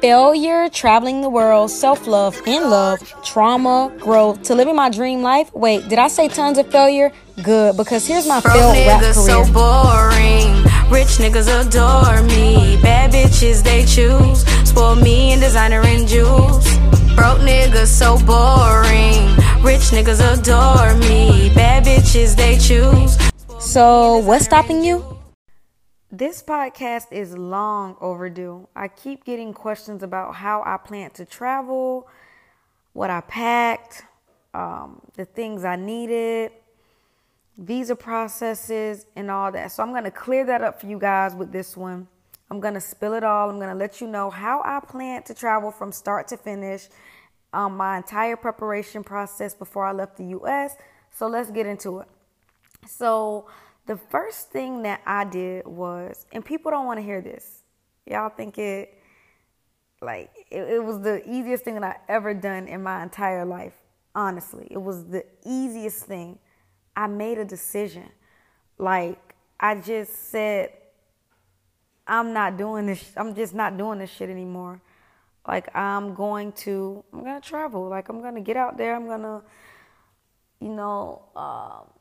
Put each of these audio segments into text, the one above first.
failure, traveling the world, self love, in love, trauma, growth, to living my dream life. Wait, did I say tons of failure? Good, because here's my Broke failed rap niggas career. so boring. Rich niggas adore me. Bad bitches they choose. Spoil me in designer and jewels. Broke niggas so boring. Rich niggas adore me. Bad bitches they choose. So, what's stopping you? This podcast is long overdue. I keep getting questions about how I plan to travel, what I packed, um, the things I needed, visa processes, and all that. So I'm going to clear that up for you guys with this one. I'm going to spill it all. I'm going to let you know how I plan to travel from start to finish, um, my entire preparation process before I left the US. So let's get into it. So, the first thing that I did was, and people don't want to hear this. Y'all think it like it, it, was the easiest thing that I ever done in my entire life. Honestly, it was the easiest thing. I made a decision. Like I just said, I'm not doing this. I'm just not doing this shit anymore. Like I'm going to, I'm gonna travel. Like I'm gonna get out there. I'm gonna, you know. Um,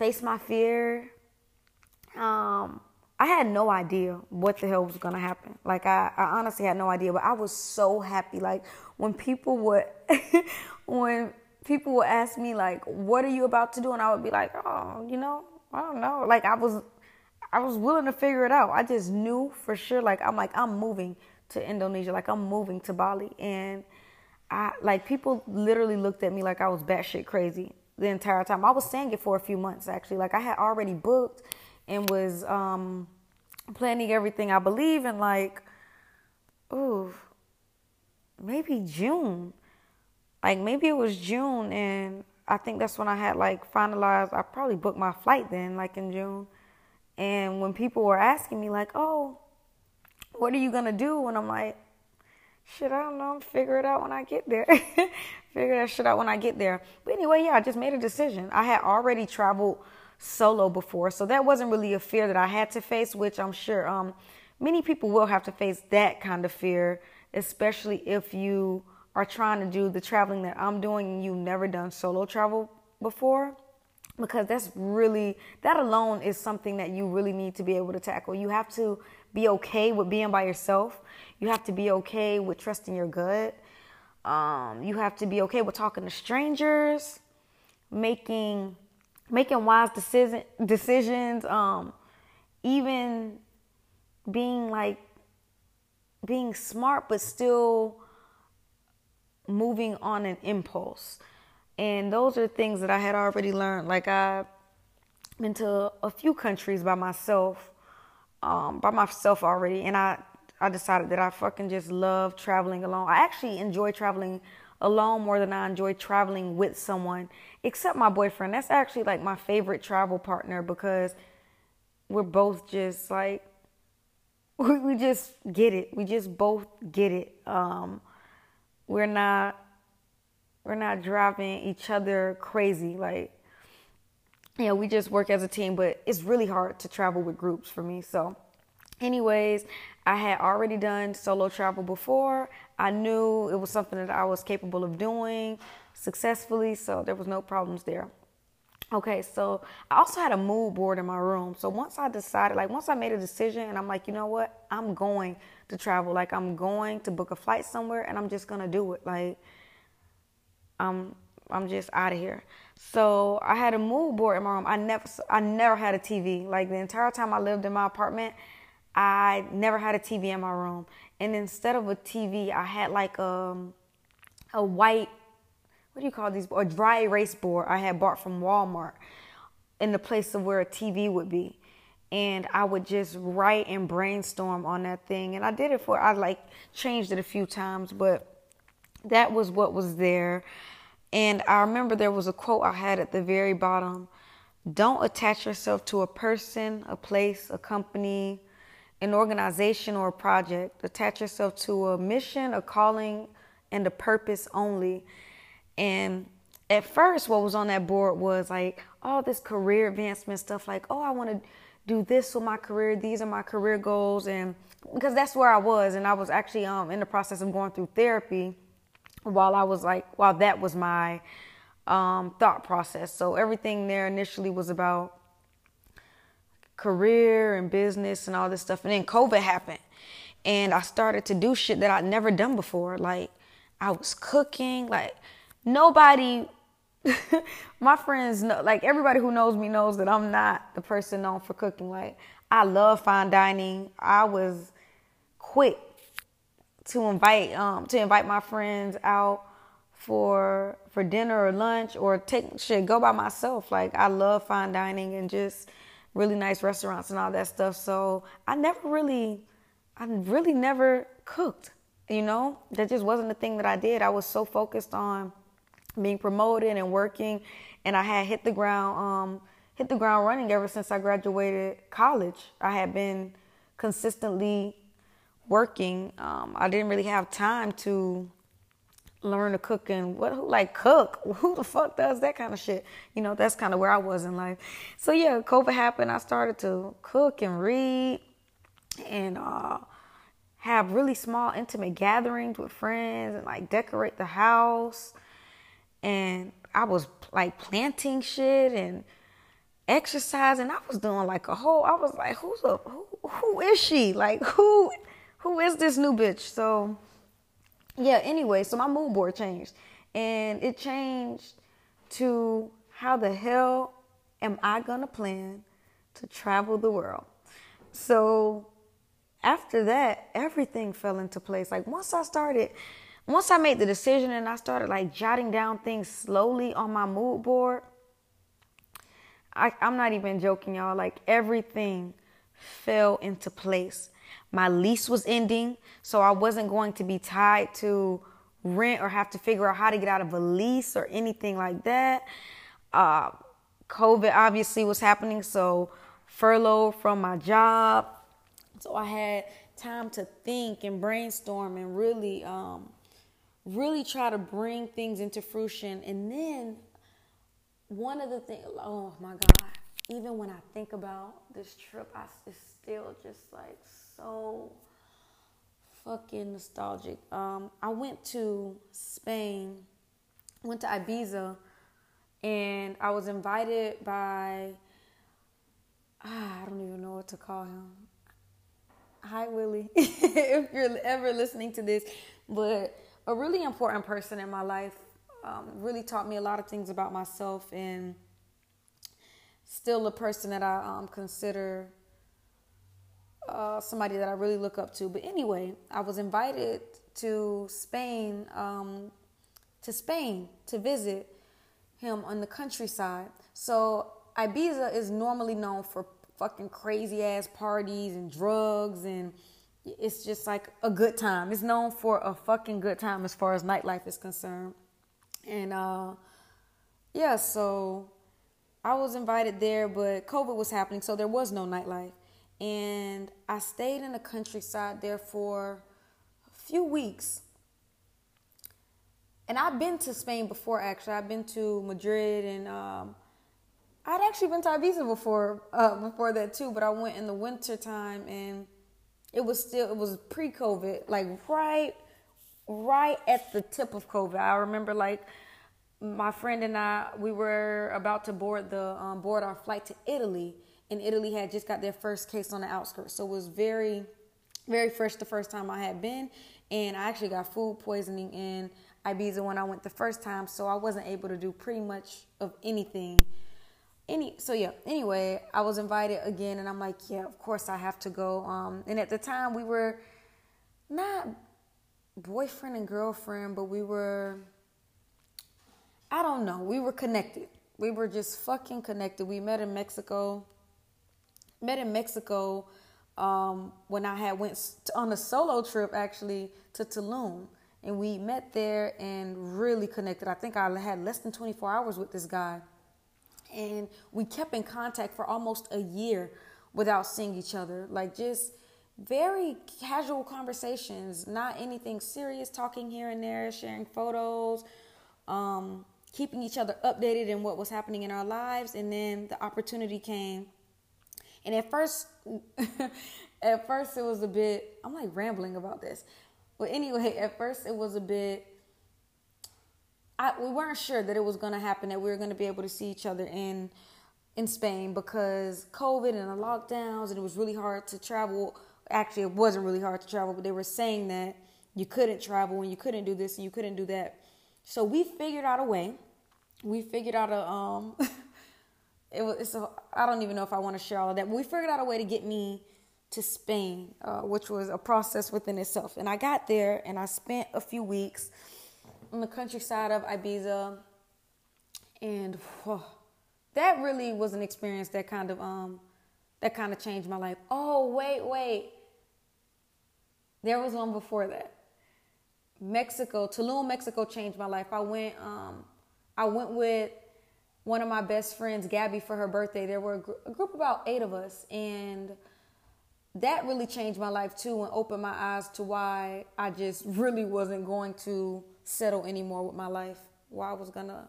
face my fear. Um, I had no idea what the hell was gonna happen. Like I, I honestly had no idea, but I was so happy. Like when people would, when people would ask me like, "What are you about to do?" and I would be like, "Oh, you know, I don't know." Like I was, I was willing to figure it out. I just knew for sure. Like I'm like I'm moving to Indonesia. Like I'm moving to Bali, and I like people literally looked at me like I was batshit crazy the entire time. I was saying it for a few months actually. Like I had already booked and was um, planning everything. I believe in like, ooh, maybe June. Like maybe it was June, and I think that's when I had like finalized. I probably booked my flight then, like in June. And when people were asking me like, oh, what are you gonna do? And I'm like, shit, I don't know. Figure it out when I get there. Figure that shit out when I get there. But anyway, yeah, I just made a decision. I had already traveled solo before, so that wasn't really a fear that I had to face, which I'm sure um, many people will have to face that kind of fear, especially if you are trying to do the traveling that I'm doing and you've never done solo travel before. Because that's really, that alone is something that you really need to be able to tackle. You have to be okay with being by yourself. You have to be okay with trusting your gut. Um, you have to be okay with talking to strangers, making making wise decision decisions. Um, even being like being smart, but still moving on an impulse. And those are things that I had already learned. Like I've been to a few countries by myself, um, by myself already, and I I decided that I fucking just love traveling alone. I actually enjoy traveling alone more than I enjoy traveling with someone, except my boyfriend. That's actually like my favorite travel partner because we're both just like, we, just get it. We just both get it. Um, we're not, we're not driving each other crazy. Like, you know, we just work as a team, but it's really hard to travel with groups for me. So, anyways, I had already done solo travel before. I knew it was something that I was capable of doing successfully, so there was no problems there. Okay, so I also had a mood board in my room. So once I decided, like once I made a decision and I'm like, you know what? I'm going to travel. Like I'm going to book a flight somewhere and I'm just going to do it. Like I'm I'm just out of here. So I had a mood board in my room. I never I never had a TV. Like the entire time I lived in my apartment, I never had a TV in my room. And instead of a TV, I had like um, a white, what do you call these? A dry erase board I had bought from Walmart in the place of where a TV would be. And I would just write and brainstorm on that thing. And I did it for, I like changed it a few times, but that was what was there. And I remember there was a quote I had at the very bottom Don't attach yourself to a person, a place, a company, an organization or a project. Attach yourself to a mission, a calling, and a purpose only. And at first, what was on that board was like all this career advancement stuff, like, oh, I want to do this with my career. These are my career goals, and because that's where I was, and I was actually um in the process of going through therapy while I was like while that was my um, thought process. So everything there initially was about career and business and all this stuff, and then COVID happened, and I started to do shit that I'd never done before. Like I was cooking, like nobody my friends know, like everybody who knows me knows that I'm not the person known for cooking. Like I love fine dining. I was quick to invite um to invite my friends out for for dinner or lunch or take shit go by myself. Like I love fine dining and just really nice restaurants and all that stuff. So I never really I really never cooked. You know, that just wasn't the thing that I did. I was so focused on being promoted and working, and I had hit the ground um, hit the ground running ever since I graduated college. I had been consistently working. Um, I didn't really have time to learn to cook and what who like cook who the fuck does that kind of shit you know that's kind of where i was in life so yeah covid happened i started to cook and read and uh, have really small intimate gatherings with friends and like decorate the house and I was like planting shit and exercising. I was doing like a whole. I was like, who's a who? Who is she? Like who? Who is this new bitch? So yeah. Anyway, so my mood board changed, and it changed to how the hell am I gonna plan to travel the world? So after that, everything fell into place. Like once I started once I made the decision and I started like jotting down things slowly on my mood board, I, I'm not even joking, y'all. Like everything fell into place. My lease was ending, so I wasn't going to be tied to rent or have to figure out how to get out of a lease or anything like that. Uh, COVID obviously was happening, so furlough from my job. So I had time to think and brainstorm and really um, really try to bring things into fruition. And then one of the things, oh my God, even when I think about this trip, I, it's still just like so fucking nostalgic. Um, I went to Spain, went to Ibiza, and I was invited by, ah, I don't even know what to call him. Hi, Willie, if you're ever listening to this, but a really important person in my life. Um, really taught me a lot of things about myself, and still a person that I um, consider uh, somebody that I really look up to. But anyway, I was invited to Spain, um, to Spain to visit him on the countryside. So Ibiza is normally known for fucking crazy ass parties and drugs and it's just like a good time. It's known for a fucking good time as far as nightlife is concerned. And uh yeah, so I was invited there, but COVID was happening, so there was no nightlife. And I stayed in the countryside there for a few weeks. And I've been to Spain before, actually. I've been to Madrid and um, I'd actually been to Ibiza before, uh, before that too. But I went in the winter time and it was still it was pre-COVID, like right right at the tip of COVID. I remember like my friend and I we were about to board the um, board our flight to Italy, and Italy had just got their first case on the outskirts, so it was very very fresh the first time I had been, and I actually got food poisoning in Ibiza when I went the first time, so I wasn't able to do pretty much of anything. Any so yeah anyway i was invited again and i'm like yeah of course i have to go. Um and at the time we were not boyfriend and girlfriend but we were i don't know we were connected. We were just fucking connected. We met in mexico met in mexico um, when i had went on a solo trip actually to tulum and we met there and really connected i think i had less than 24 hours with this guy and we kept in contact for almost a year without seeing each other. Like just very casual conversations, not anything serious, talking here and there, sharing photos, um, keeping each other updated in what was happening in our lives. And then the opportunity came. And at first, at first it was a bit. I'm like rambling about this, but anyway, at first it was a bit. I, we weren't sure that it was going to happen that we were going to be able to see each other in in Spain because COVID and the lockdowns and it was really hard to travel. Actually, it wasn't really hard to travel, but they were saying that you couldn't travel and you couldn't do this and you couldn't do that. So we figured out a way. We figured out a um it was it's a I don't even know if I want to share all of that, but we figured out a way to get me to Spain, uh, which was a process within itself. And I got there and I spent a few weeks on the countryside of Ibiza, and that really was an experience that kind of um that kind of changed my life. Oh wait, wait, there was one before that. Mexico, Tulum, Mexico changed my life. I went, um, I went with one of my best friends, Gabby, for her birthday. There were a, gr- a group about eight of us, and that really changed my life too, and opened my eyes to why I just really wasn't going to settle anymore with my life. Why I was gonna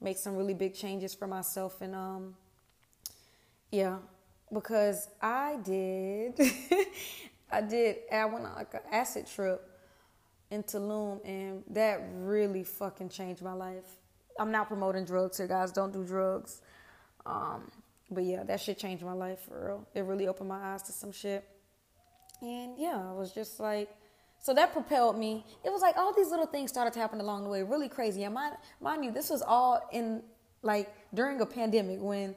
make some really big changes for myself, and um, yeah, because I did, I did. I went on like an acid trip in Tulum, and that really fucking changed my life. I'm not promoting drugs here, guys. Don't do drugs. Um, but yeah, that shit changed my life for real. It really opened my eyes to some shit. And yeah, I was just like, so that propelled me. It was like all these little things started to happen along the way, really crazy. And mind, mind you, this was all in like during a pandemic when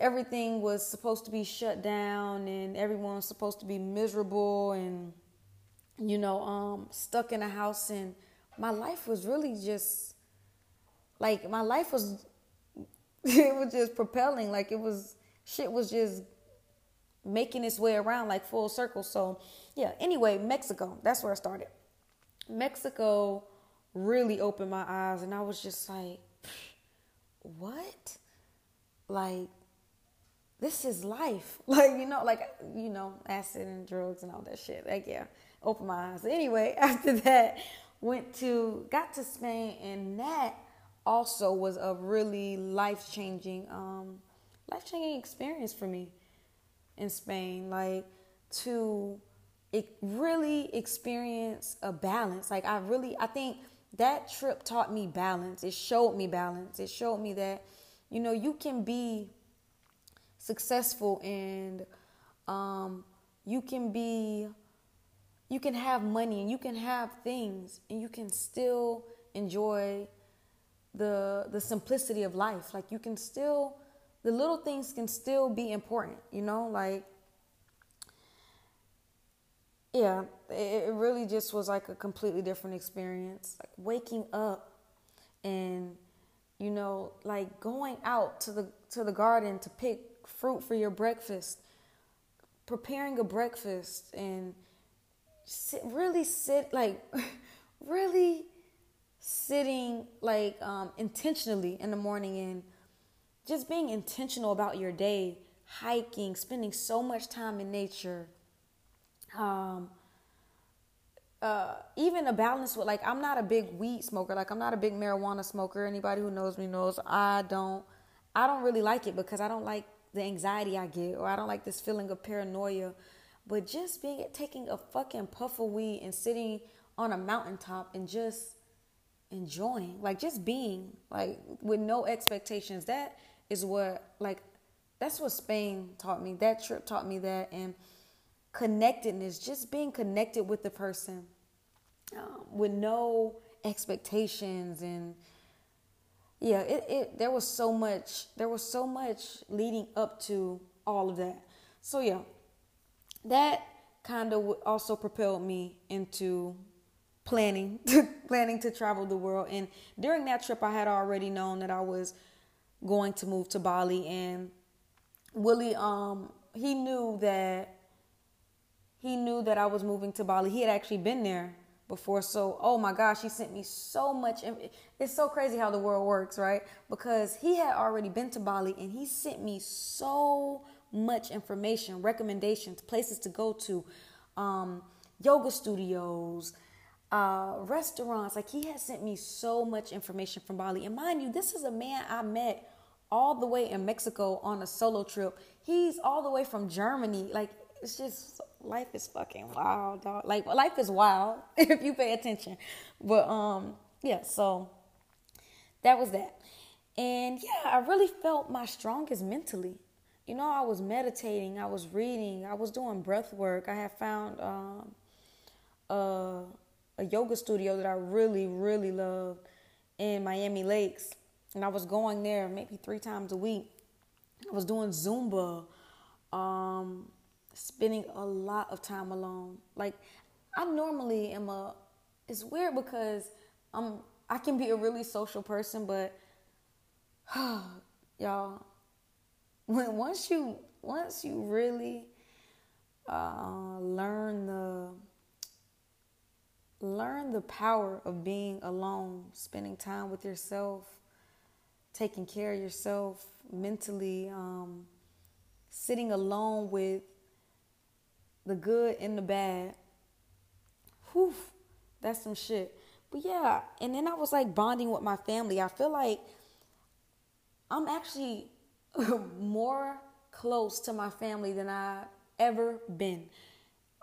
everything was supposed to be shut down and everyone was supposed to be miserable and you know, um, stuck in a house, and my life was really just like my life was. it was just propelling, like it was shit was just making its way around like full circle. So yeah. Anyway, Mexico. That's where I started. Mexico really opened my eyes, and I was just like, what? Like this is life. Like, you know, like, you know, acid and drugs and all that shit. Like, yeah opened my eyes. Anyway, after that, went to got to Spain, and that also was a really life changing, um, life changing experience for me in Spain. Like to it really experience a balance. Like I really, I think that trip taught me balance. It showed me balance. It showed me that you know you can be successful and um, you can be you can have money and you can have things and you can still enjoy the the simplicity of life. Like you can still the little things can still be important you know? Like yeah it, it really just was like a completely different experience. Like waking up and you know like going out to the to the garden to pick fruit for your breakfast preparing a breakfast and sit, really sit like really sitting like um, intentionally in the morning and just being intentional about your day hiking spending so much time in nature um, uh, even a balance with like i'm not a big weed smoker. Like i'm not a big marijuana smoker. Anybody who knows me knows i don't i don't really like it because i don't like the anxiety i get or i don't like this feeling of paranoia. But just being taking a fucking puff of weed and sitting on a mountaintop and just enjoying, like just being, like with no expectations. That is what like that's what Spain taught me. That trip taught me that and connectedness, just being connected with the person um, with no expectations and yeah, it, it there was so much there was so much leading up to all of that. So yeah, that kind of also propelled me into planning planning to travel the world and during that trip I had already known that I was going to move to Bali and Willie um he knew that he knew that I was moving to Bali. He had actually been there before. So, oh my gosh, he sent me so much. It's so crazy how the world works, right? Because he had already been to Bali and he sent me so much information, recommendations, places to go to, um, yoga studios, uh, restaurants. Like he has sent me so much information from Bali. And mind you, this is a man I met all the way in Mexico on a solo trip. He's all the way from Germany. Like it's just life is fucking wild, dog. Like life is wild if you pay attention. But um yeah, so that was that. And yeah, I really felt my strongest mentally. You know, I was meditating, I was reading, I was doing breath work. I had found um, a, a yoga studio that I really, really loved in Miami Lakes. And I was going there maybe three times a week. I was doing Zumba, um, spending a lot of time alone. Like, I normally am a, it's weird because I'm, I can be a really social person, but y'all, when once you once you really uh, learn the learn the power of being alone, spending time with yourself, taking care of yourself mentally, um, sitting alone with the good and the bad. Whew, that's some shit. But yeah, and then I was like bonding with my family. I feel like I'm actually more close to my family than I've ever been.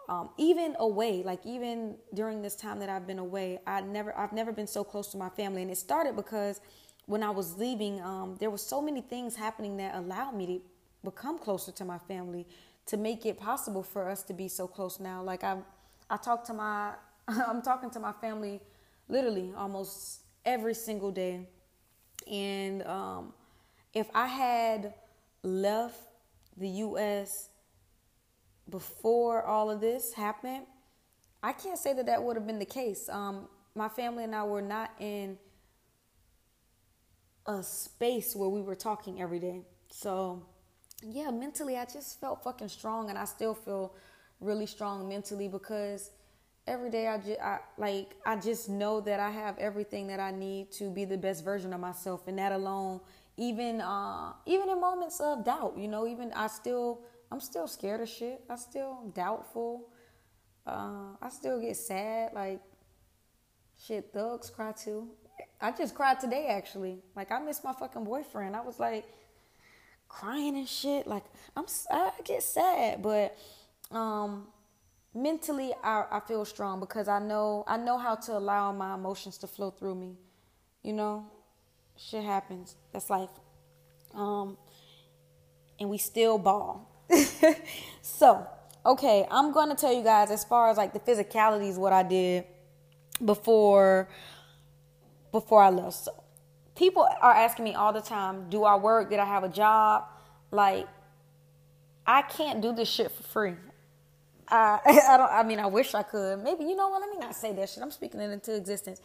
Um, even away, like even during this time that I've been away, I never, I've never been so close to my family, and it started because when I was leaving, um, there were so many things happening that allowed me to become closer to my family, to make it possible for us to be so close now. Like I, I talk to my, I'm talking to my family, literally almost every single day, and um, if I had left the U.S. before all of this happened, I can't say that that would have been the case. Um, my family and I were not in a space where we were talking every day. So, yeah, mentally, I just felt fucking strong, and I still feel really strong mentally because every day I just I, like I just know that I have everything that I need to be the best version of myself, and that alone even uh, even in moments of doubt, you know, even I still I'm still scared of shit. I still doubtful. Uh, I still get sad. Like shit, thugs cry too. I just cried today actually. Like I miss my fucking boyfriend. I was like crying and shit. Like I'm I get sad, but um mentally I, I feel strong because I know I know how to allow my emotions to flow through me. You know? shit happens. That's life. Um, and we still ball. so, okay, I'm going to tell you guys as far as like the physicality is what I did before before I left. So, people are asking me all the time, do I work? Did I have a job? Like I can't do this shit for free. I I don't I mean I wish I could. Maybe you know what, let me not say that shit. I'm speaking it into existence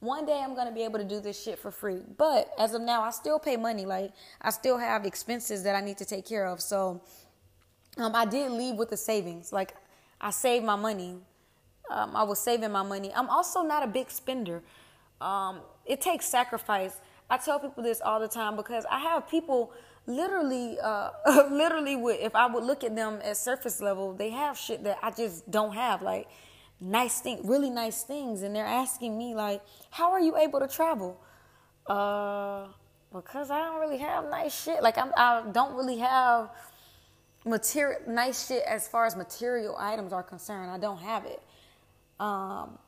one day I'm gonna be able to do this shit for free. But as of now, I still pay money. Like I still have expenses that I need to take care of. So um, I did leave with the savings. Like I saved my money. Um, I was saving my money. I'm also not a big spender. Um, it takes sacrifice. I tell people this all the time because I have people literally, uh, literally, with if I would look at them at surface level, they have shit that I just don't have. Like nice thing, really nice things, and they're asking me like, "How are you able to travel?" Uh, because I don't really have nice shit. Like I'm, I don't really have material nice shit as far as material items are concerned. I don't have it. Um,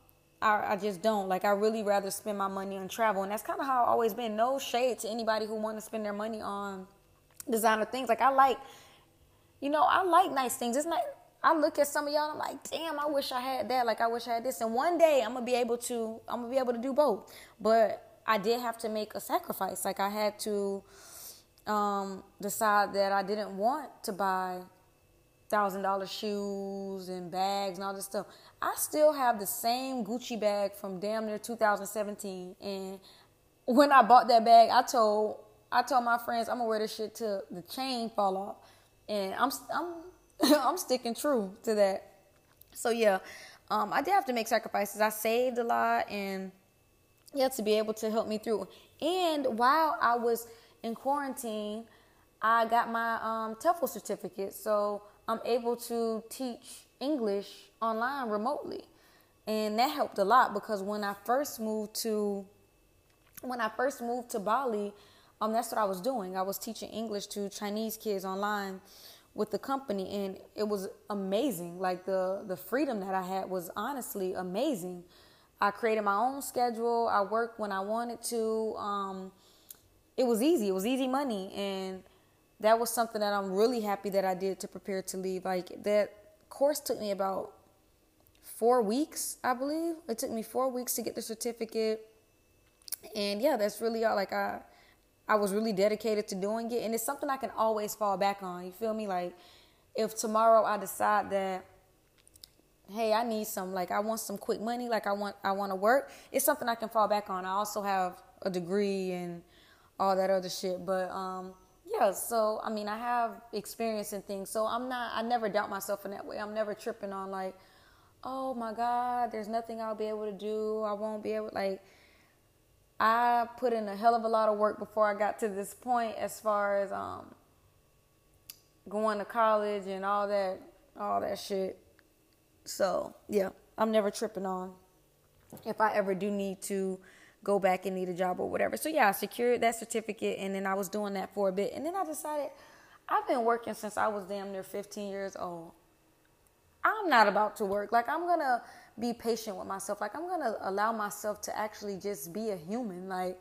I, I just don't. Like I really rather spend my money on travel, and that's kind of how I've always been. No shade to anybody who want to spend their money on designer things. Like I like, you know, I like nice things. It's not I look at some of y'all, I'm like, damn, I wish I had that. Like, I wish I had this. And one day I'm gonna be able to, I'm gonna be able to do both. But I did have to make a sacrifice. Like, I had to um, decide that I didn't want to buy thousand dollar shoes and bags and all this stuff. I still have the same Gucci bag from damn near 2017. And when I bought that bag, I told I told my friends I'm gonna wear this shit till the chain fall off. And I'm I'm I'm sticking true to that. So yeah, um, I did have to make sacrifices. I saved a lot, and yeah, to be able to help me through. And while I was in quarantine, I got my um, TEFL certificate, so I'm able to teach English online remotely, and that helped a lot because when I first moved to when I first moved to Bali, um, that's what I was doing. I was teaching English to Chinese kids online with the company, and it was amazing. Like the the freedom that I had was honestly amazing. I created my own schedule. I worked when I wanted to. Um, it was easy. It was easy money, and that was something that I'm really happy that I did to prepare to leave. Like that course took me about four weeks, I believe. It took me four weeks to get the certificate, and yeah, that's really all. Like I, I was really dedicated to doing it, and it's something I can always fall back on. You feel me? Like if tomorrow I decide that hey i need some like i want some quick money like i want i want to work it's something i can fall back on i also have a degree and all that other shit but um yeah so i mean i have experience in things so i'm not i never doubt myself in that way. I'm never tripping on like oh my god there's nothing i'll be able to do i won't be able like i put in a hell of a lot of work before i got to this point as far as um going to college and all that all that shit. So yeah i'm never tripping on if i ever do need to go back and need a job or whatever. So yeah, I secured that certificate and then I was doing that for a bit. And then I decided I've been working since I was damn near 15 years old. I'm not about to work. Like I'm going to be patient with myself. Like I'm going to allow myself to actually just be a human like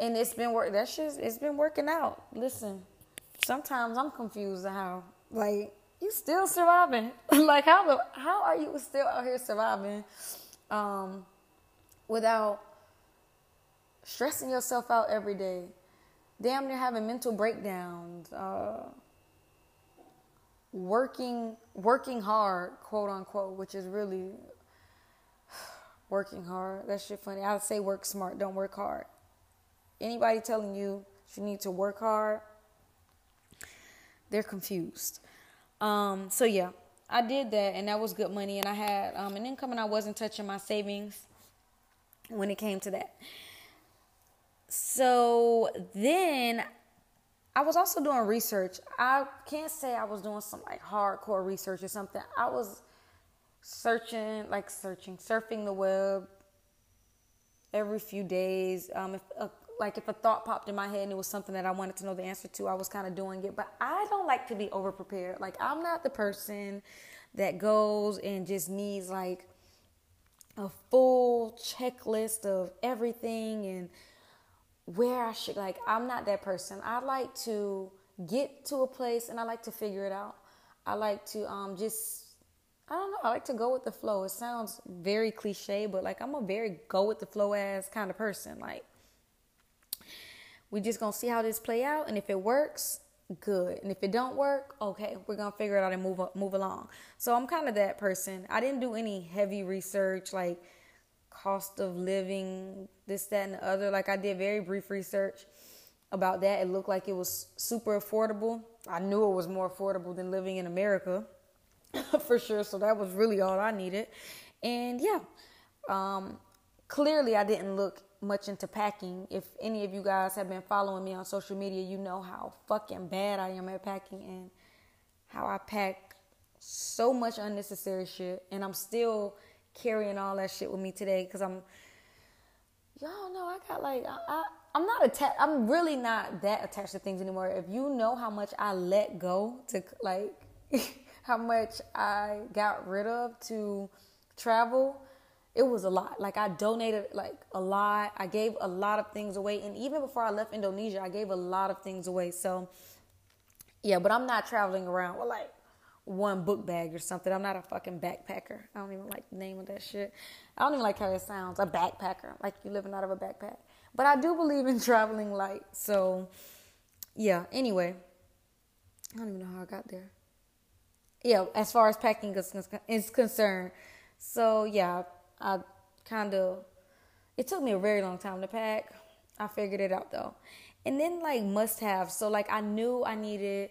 and it's been work that shit it's been working out. Listen, sometimes I'm confused how like you still surviving. like how how are you still out here surviving? Um without stressing yourself out every day, damn near having mental breakdowns, uh, working working hard, quote unquote, which is really working hard. That shit funny. I say work smart, don't work hard. Anybody telling you you need to work hard, they're confused. Um, so yeah, I did that, and that was good money, and I had um, an income, and I wasn't touching my savings when it came to that. So then I was also doing research. I can't say I was doing some like hardcore research or something. I was searching, like searching, surfing the web every few days. Um, if a, like if a thought popped in my head and it was something that I wanted to know the answer to, I was kind of doing it. But I don't like to be over prepared. Like I'm not the person that goes and just needs like a full checklist of everything and where I should like I'm not that person. I like to get to a place and I like to figure it out. I like to um just I don't know, I like to go with the flow. It sounds very cliche, but like I'm a very go with the flow ass kind of person. Like we just gonna see how this play out and if it works, good. And if it don't work, okay, we're gonna figure it out and move up, move along. So I'm kind of that person. I didn't do any heavy research like cost of living, this, that, and the other. Like I did very brief research about that. It looked like it was super affordable. I knew it was more affordable than living in America, for sure. So that was really all I needed. And yeah, um, clearly I didn't look much into packing. If any of you guys have been following me on social media, you know how fucking bad I am at packing and how I pack so much unnecessary shit. And I'm still carrying all that shit with me today because I'm, y'all know I got like, I, I I'm not attached. I'm really not that attached to things anymore. If you know how much I let go to like, how much I got rid of to travel, it was a lot. Like I donated like a lot. I gave a lot of things away. And even before I left Indonesia, I gave a lot of things away. So yeah, but I'm not traveling around with like one book bag or something. I'm not a fucking backpacker. I don't even like the name of that shit. I don't even like how it sounds. A backpacker. Like you living out of a backpack. But I do believe in traveling light. So yeah, anyway. I don't even know how I got there. Yeah, as far as packing is concerned. So yeah, I kind of, it took me a very long time to pack. I figured it out though. And then like must have. So like I knew I needed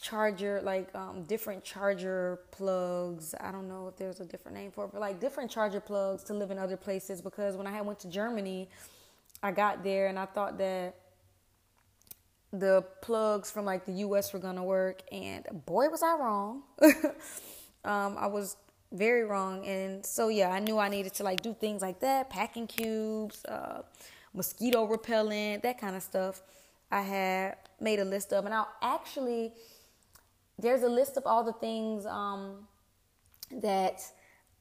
charger, like um, different charger plugs. I don't know if there's a different name for it, but like different charger plugs to live in other places because when I went to Germany, I got there and I thought that the plugs from like the US were gonna work and boy was I wrong. um, I was very wrong. And so yeah, I knew I needed to like do things like that, packing cubes, uh, mosquito repellent, that kind of stuff. I had made a list of, and I'll actually there's a list of all the things um, that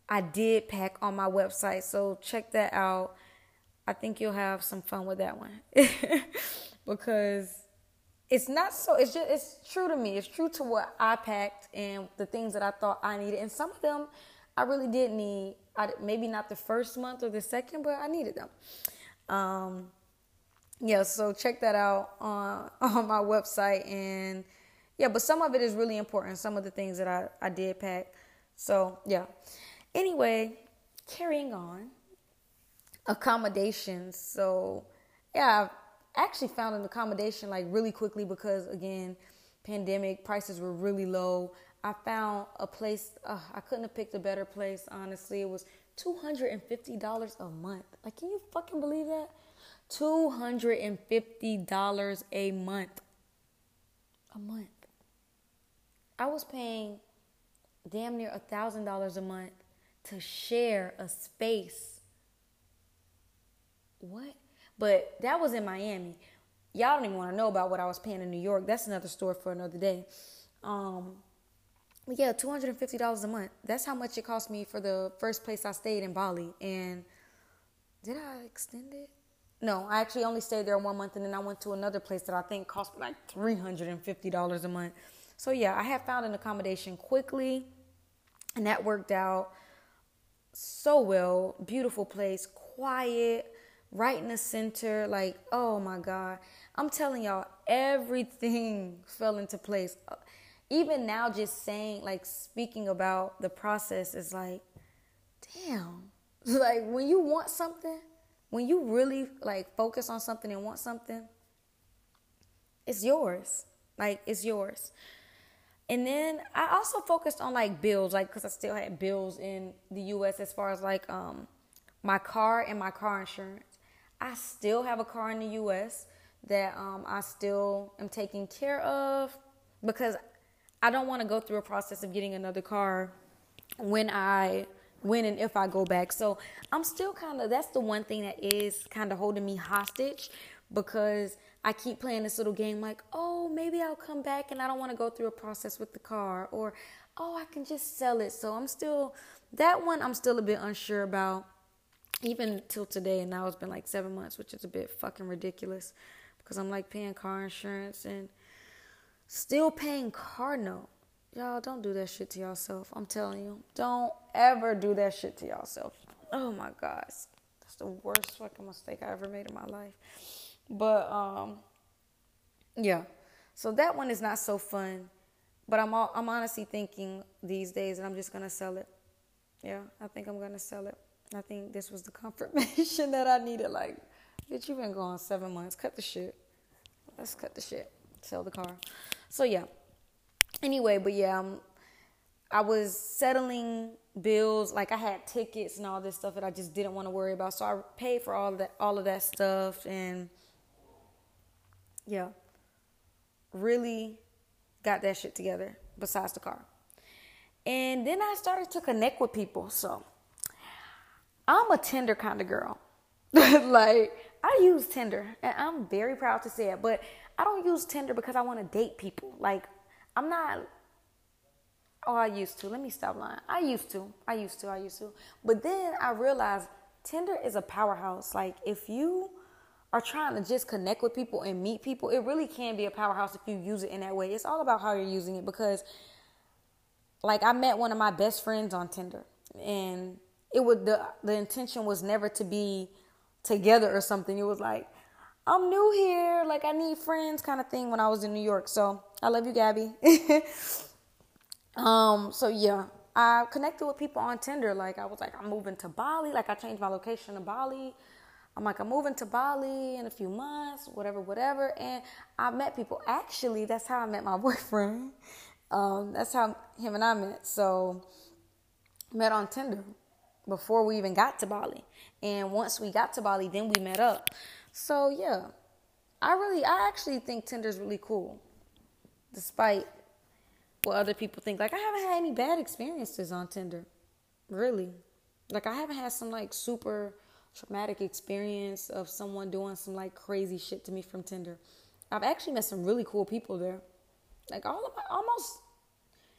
I did pack on my website. So check that out. I think you'll have some fun with that one because it's not so. It's just it's true to me. It's true to what I packed and the things that I thought I needed, and some of them I really did need. I, maybe not the first month or the second, but I needed them. Um, yeah, so check that out on on my website and yeah, but some of it is really important. Some of the things that I, I did pack. So, yeah. Anyway, carrying on. Accommodations. So, yeah, actually found an accommodation like really quickly because, again, pandemic, prices were really low. I found a place, uh, I couldn't have picked a better place, honestly. It was $250 a month. Like, can you fucking believe that? $250 a month. A month. I was paying damn near a thousand dollars a month to share a space. What? But that was in Miami. Y'all don't even want to know about what I was paying in New York. That's another story for another day. Um, yeah, two hundred and fifty dollars a month. That's how much it cost me for the first place I stayed in Bali. And did I extend it? No, I actually only stayed there one month, and then I went to another place that I think cost me like three hundred and fifty dollars a month. So yeah, I have found an accommodation quickly, and that worked out so well. Beautiful place, quiet, right in the center. Like, oh my God. I'm telling y'all, everything fell into place. Even now, just saying, like, speaking about the process is like, damn. Like, when you want something, when you really, like, focus on something and want something, it's yours. Like, it's yours. And then I also focused on like bills, like because I still had bills in the U.S. as far as like um my car and my car insurance. I still have a car in the U.S. that um I still am taking care of because I don't want to go through a process of getting another car when I when and if I go back. So I'm still kind of that's the one thing that is kind of holding me hostage because I keep playing this little game like, oh, maybe I'll come back and I don't want to go through a process with the car, or oh, I can just sell it. So I'm still, that one I'm still a bit unsure about, even till today. And now it's been like seven months, which is a bit fucking ridiculous because I'm like paying car insurance and still paying car note. Y'all don't do that shit to yourself. I'm telling you. Don't ever do that shit to yourself. Oh my gosh. That's the worst fucking mistake I ever made in my life. But um, yeah. So that one is not so fun. But I'm all, I'm honestly thinking these days that I'm just gonna sell it. Yeah, I think I'm gonna sell it. I think this was the confirmation that I needed. Like, bitch, you've been gone seven months. Cut the shit. Let's cut the shit. Sell the car. So yeah. Anyway, but yeah, I'm, I was settling bills. Like I had tickets and all this stuff that I just didn't want to worry about. So I paid for all of that, all of that stuff, and yeah, really got that shit together besides the car. And then I started to connect with people. So I'm a Tinder kind of girl. like I use Tinder and I'm very proud to say it, but I don't use Tinder because I want to date people. Like I'm not Oh, I used to. Let me stop lying. I used to. I used to. I used to. But then I realized Tinder is a powerhouse. Like if you are trying to just connect with people and meet people, it really can be a powerhouse if you use it in that way. It's all about how you're using it because like I met one of my best friends on Tinder and it would the the intention was never to be together or something. It was like I'm new here, like I need friends kind of thing when I was in New York. So, I love you, Gabby. um so yeah, I connected with people on Tinder like I was like I'm moving to Bali, like I changed my location to Bali I'm like, I'm moving to Bali in a few months, whatever, whatever. And I met people. Actually, that's how I met my boyfriend. Um, that's how him and I met. So, met on Tinder before we even got to Bali. And once we got to Bali, then we met up. So, yeah, I really, I actually think Tinder's really cool, despite what other people think. Like, I haven't had any bad experiences on Tinder, really. Like, I haven't had some like super traumatic experience of someone doing some like crazy shit to me from Tinder. I've actually met some really cool people there. Like all of my almost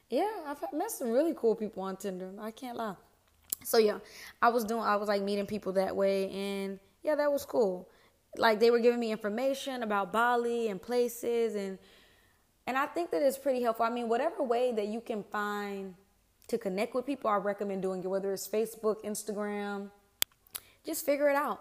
yeah, I've met some really cool people on Tinder. I can't lie. So yeah, I was doing I was like meeting people that way and yeah, that was cool. Like they were giving me information about Bali and places and and I think that it's pretty helpful. I mean, whatever way that you can find to connect with people, I recommend doing it, whether it's Facebook, Instagram, just figure it out.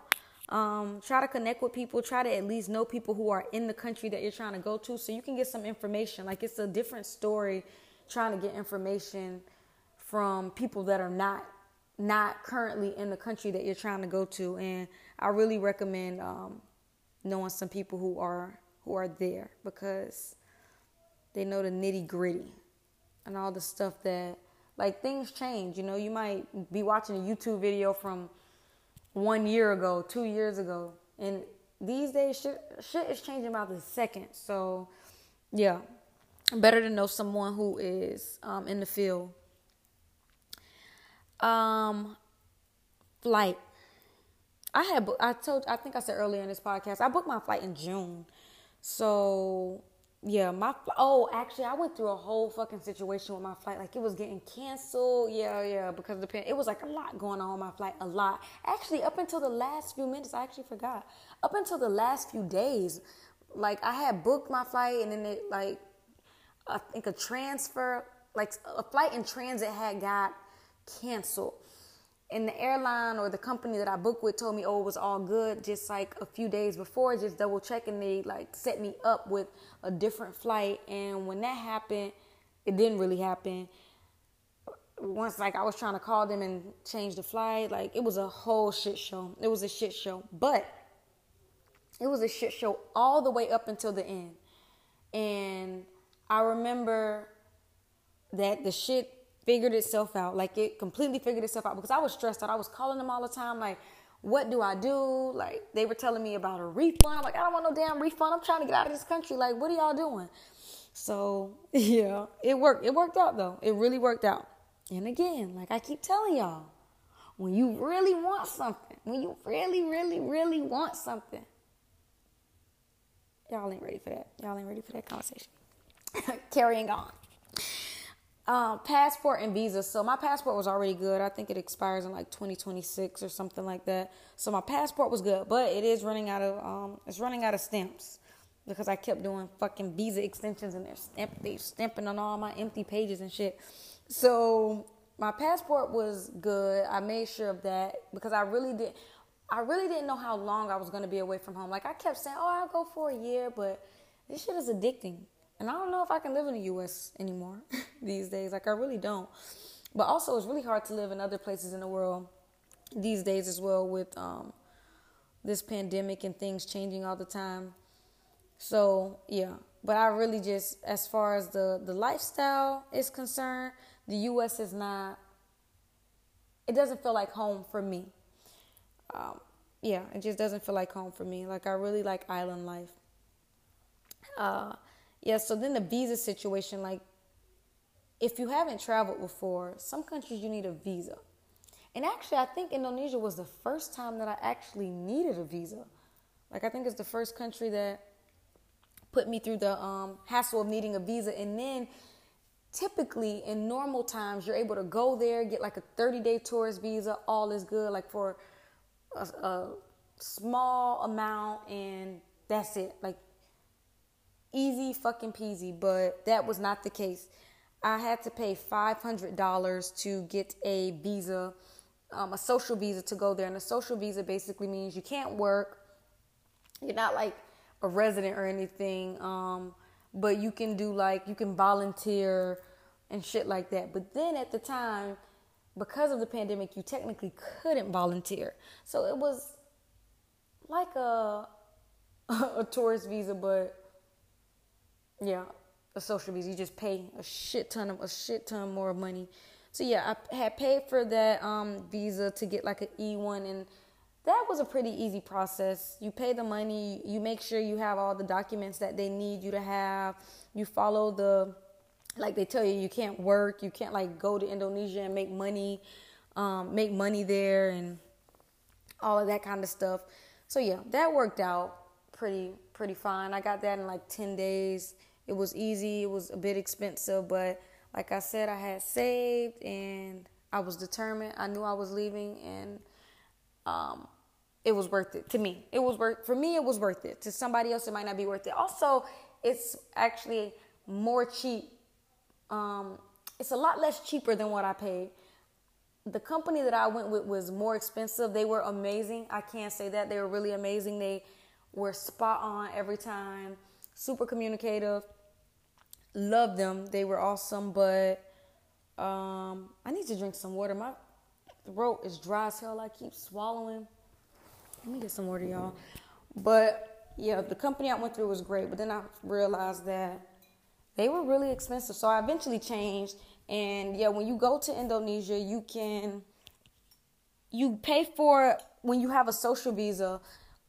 Um, try to connect with people. Try to at least know people who are in the country that you're trying to go to, so you can get some information. Like it's a different story trying to get information from people that are not not currently in the country that you're trying to go to. And I really recommend um, knowing some people who are who are there because they know the nitty gritty and all the stuff that like things change. You know, you might be watching a YouTube video from one year ago, two years ago. And these days, shit, shit is changing about the second. So, yeah, better to know someone who is um, in the field. Um, flight. I had I told I think I said earlier in this podcast I booked my flight in June, so yeah, my oh, actually, I went through a whole fucking situation with my flight. Like it was getting canceled. Yeah, yeah, because the pan. It was like a lot going on my flight. A lot. Actually, up until the last few minutes, I actually forgot. Up until the last few days, like I had booked my flight, and then it like I think a transfer, like a flight in transit, had got canceled and the airline or the company that I booked with told me, oh, it was all good. Just like a few days before, just double checking, they like set me up with a different flight. And when that happened, it didn't really happen. Once like I was trying to call them and change the flight, like it was a whole shit show. It was a shit show, but it was a shit show all the way up until the end. And I remember that the shit figured itself out. Like it completely figured itself out because I was stressed out. I was calling them all the time, like, what do I do? Like they were telling me about a refund. I'm like, I don't want no damn refund. I'm trying to get out of this country. Like, what are y'all doing? So yeah, it worked. It worked out though. It really worked out. And again, like I keep telling y'all, when you really want something, when you really, really, really want something, y'all ain't ready for that. Y'all ain't ready for that conversation. Carrying on. Um, passport and visa. So my passport was already good. I think it expires in like 2026 or something like that. So my passport was good, but it is running out of um, it's running out of stamps because I kept doing fucking visa extensions and they're stamp they stamping on all my empty pages and shit. So my passport was good. I made sure of that because I really did. I really didn't know how long I was going to be away from home. Like I kept saying, "Oh, I'll go for a year," but this shit is addicting. And I don't know if I can live in the US anymore these days. Like, I really don't. But also, it's really hard to live in other places in the world these days as well with um, this pandemic and things changing all the time. So, yeah. But I really just, as far as the, the lifestyle is concerned, the US is not, it doesn't feel like home for me. Um, yeah, it just doesn't feel like home for me. Like, I really like island life. Uh, yeah, so then the visa situation, like if you haven't traveled before, some countries you need a visa. And actually, I think Indonesia was the first time that I actually needed a visa. Like, I think it's the first country that put me through the um, hassle of needing a visa. And then, typically, in normal times, you're able to go there, get like a 30 day tourist visa, all is good, like for a, a small amount, and that's it. Like, easy fucking peasy, but that was not the case. I had to pay $500 to get a visa, um, a social visa to go there. And a social visa basically means you can't work. You're not like a resident or anything, um, but you can do like, you can volunteer and shit like that. But then at the time, because of the pandemic, you technically couldn't volunteer. So it was like a, a tourist visa, but yeah, a social visa. You just pay a shit ton of a shit ton more money. So yeah, I had paid for that um, visa to get like an E one, and that was a pretty easy process. You pay the money, you make sure you have all the documents that they need you to have. You follow the like they tell you you can't work, you can't like go to Indonesia and make money, um, make money there, and all of that kind of stuff. So yeah, that worked out pretty pretty fine. I got that in like 10 days. It was easy. It was a bit expensive, but like I said, I had saved and I was determined. I knew I was leaving and um, it was worth it to me. It was worth for me. It was worth it. To somebody else, it might not be worth it. Also, it's actually more cheap. Um, it's a lot less cheaper than what I paid. The company that I went with was more expensive. They were amazing. I can't say that they were really amazing. They were spot on every time. Super communicative. Love them. They were awesome. But um, I need to drink some water. My throat is dry as hell. I keep swallowing. Let me get some water, y'all. But yeah, the company I went through was great. But then I realized that they were really expensive. So I eventually changed. And yeah, when you go to Indonesia, you can you pay for when you have a social visa.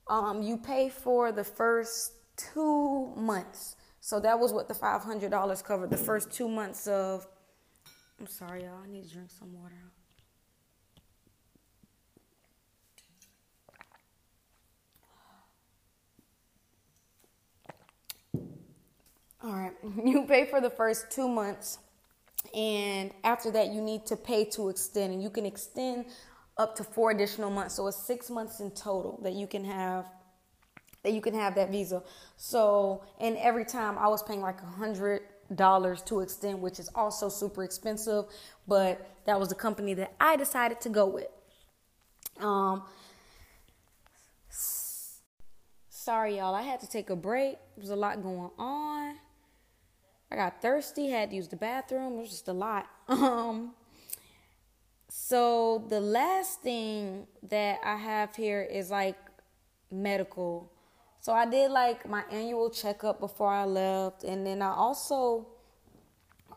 Um, you pay for the first two months. So that was what the five hundred dollars covered. The first two months of. I'm sorry, y'all. I need to drink some water. All right, you pay for the first two months, and after that, you need to pay to extend, and you can extend up to four additional months. So it's six months in total that you can have that you can have that visa. So, and every time I was paying like a hundred dollars to extend, which is also super expensive, but that was the company that I decided to go with. Um, sorry, y'all, I had to take a break. There was a lot going on. I got thirsty, had to use the bathroom. It was just a lot. Um, so the last thing that I have here is like medical. So I did like my annual checkup before I left, and then I also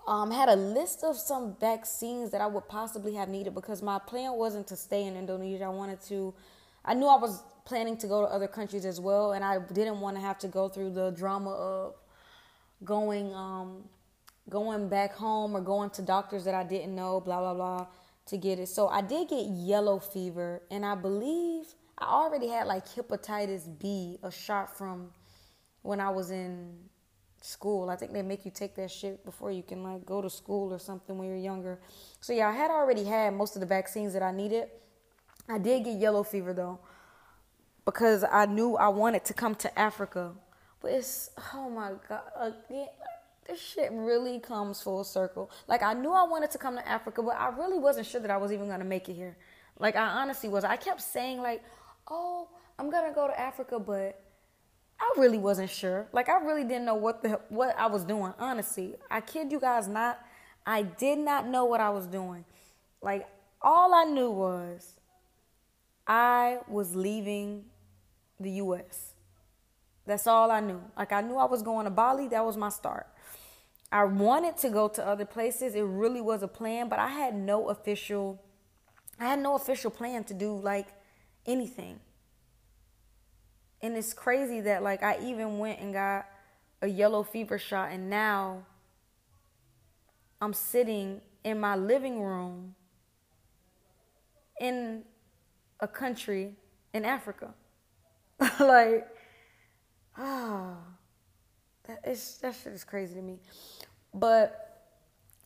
um, had a list of some vaccines that I would possibly have needed because my plan wasn't to stay in Indonesia. I wanted to. I knew I was planning to go to other countries as well, and I didn't want to have to go through the drama of going um going back home or going to doctors that I didn't know, blah blah blah, to get it. So I did get yellow fever, and I believe I already had like hepatitis B, a shot from when I was in school. I think they make you take that shit before you can like go to school or something when you're younger. So yeah, I had already had most of the vaccines that I needed. I did get yellow fever though because I knew I wanted to come to Africa but it's oh my god, again, this shit really comes full circle. Like I knew I wanted to come to Africa, but I really wasn't sure that I was even gonna make it here. Like I honestly was. I kept saying like, oh, I'm gonna go to Africa, but I really wasn't sure. Like I really didn't know what the what I was doing. Honestly, I kid you guys not. I did not know what I was doing. Like all I knew was I was leaving the U.S. That's all I knew. Like I knew I was going to Bali, that was my start. I wanted to go to other places. It really was a plan, but I had no official I had no official plan to do like anything. And it's crazy that like I even went and got a yellow fever shot and now I'm sitting in my living room in a country in Africa. like Ah, that is that shit is crazy to me. But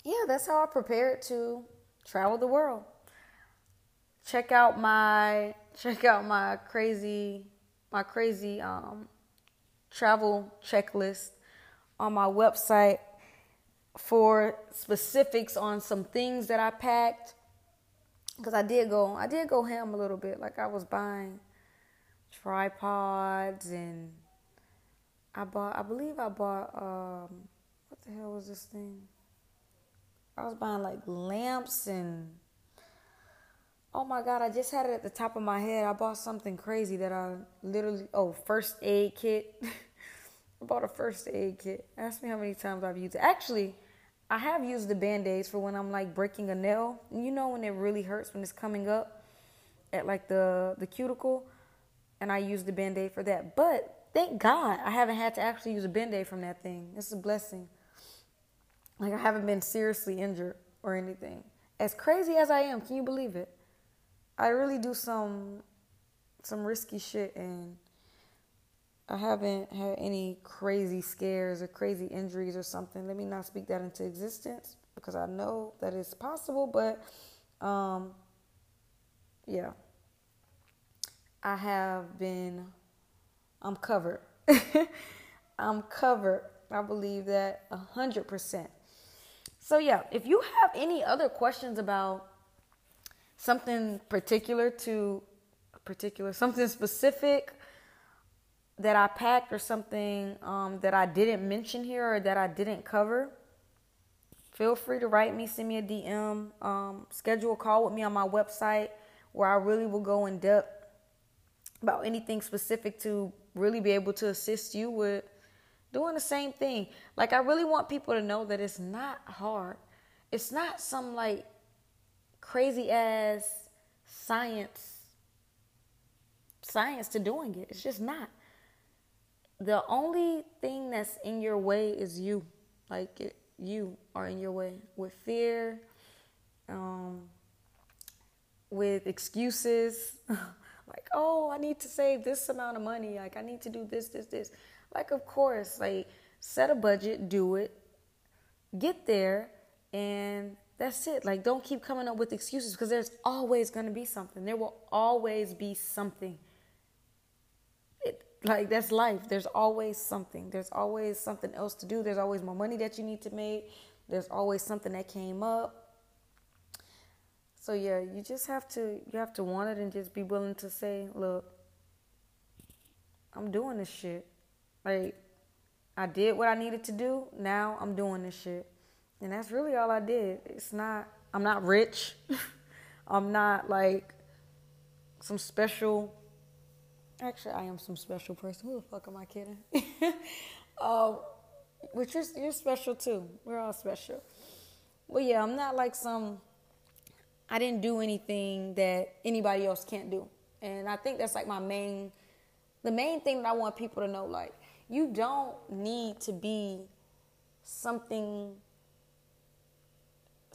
yeah, that's how I prepared to travel the world. Check out my check out my crazy my crazy um travel checklist on my website for specifics on some things that I packed because I did go I did go ham a little bit like I was buying tripods and I bought, I believe I bought, um, what the hell was this thing? I was buying like lamps and, oh my God, I just had it at the top of my head. I bought something crazy that I literally, oh, first aid kit. I bought a first aid kit. Ask me how many times I've used it. Actually, I have used the band aids for when I'm like breaking a nail. You know when it really hurts when it's coming up at like the the cuticle, and I use the band aid for that. But thank God I haven't had to actually use a band aid from that thing. It's a blessing. Like I haven't been seriously injured or anything. As crazy as I am, can you believe it? I really do some some risky shit and I haven't had any crazy scares or crazy injuries or something. Let me not speak that into existence because I know that it's possible, but um, yeah. I have been, I'm covered. I'm covered. I believe that a hundred percent. So yeah, if you have any other questions about something particular to particular, something specific that I packed or something um, that I didn't mention here or that I didn't cover, feel free to write me, send me a DM, um, schedule a call with me on my website where I really will go in depth about anything specific to really be able to assist you with doing the same thing. Like, I really want people to know that it's not hard. It's not some like crazy ass science science to doing it. It's just not. The only thing that's in your way is you. Like it, you are in your way with fear, um, with excuses. like, oh, I need to save this amount of money. Like, I need to do this, this, this. Like, of course, like, set a budget, do it, get there, and that's it. Like, don't keep coming up with excuses because there's always going to be something. There will always be something. It, like, that's life. There's always something. There's always something else to do. There's always more money that you need to make. There's always something that came up. So yeah, you just have to you have to want it and just be willing to say, look, I'm doing this shit. Like I did what I needed to do. Now I'm doing this shit. And that's really all I did. It's not I'm not rich. I'm not like some special actually I am some special person. Who the fuck am I kidding? um which you're, you're special too. We're all special. Well yeah, I'm not like some I didn't do anything that anybody else can't do. And I think that's like my main, the main thing that I want people to know. Like, you don't need to be something,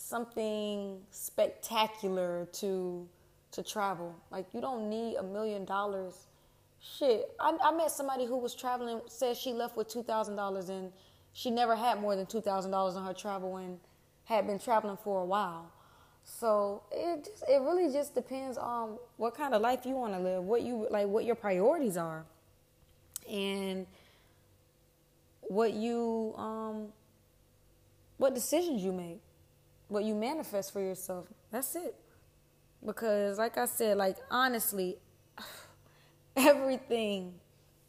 something spectacular to to travel. Like, you don't need a million dollars. Shit, I, I met somebody who was traveling, said she left with two thousand dollars, and she never had more than two thousand dollars on her travel, and had been traveling for a while. So it just it really just depends on what kind of life you want to live, what you like, what your priorities are, and what you um what decisions you make, what you manifest for yourself. That's it. Because like I said, like honestly, everything,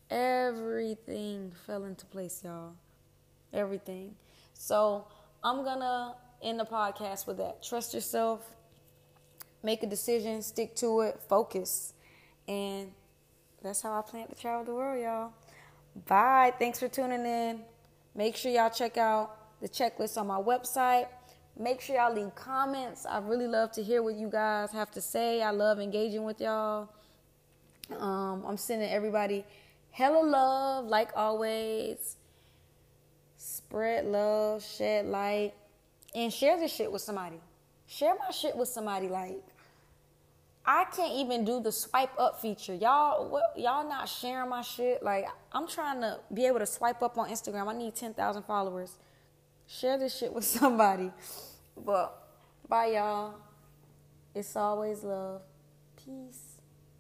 everything fell into place, y'all. Everything. So I'm gonna end the podcast with that. Trust yourself, make a decision, stick to it, focus. And that's how I plan to travel the world, y'all. Bye. Thanks for tuning in. Make sure y'all check out the checklist on my website. Make sure y'all leave comments. I really love to hear what you guys have to say. I love engaging with y'all. Um, I'm sending everybody hella love, like always. Spread love, shed light and share this shit with somebody. Share my shit with somebody. Like, I can't even do the swipe up feature. Y'all, what, y'all not sharing my shit. Like, I'm trying to be able to swipe up on Instagram. I need 10,000 followers. Share this shit with somebody. But bye, y'all. It's always love. Peace.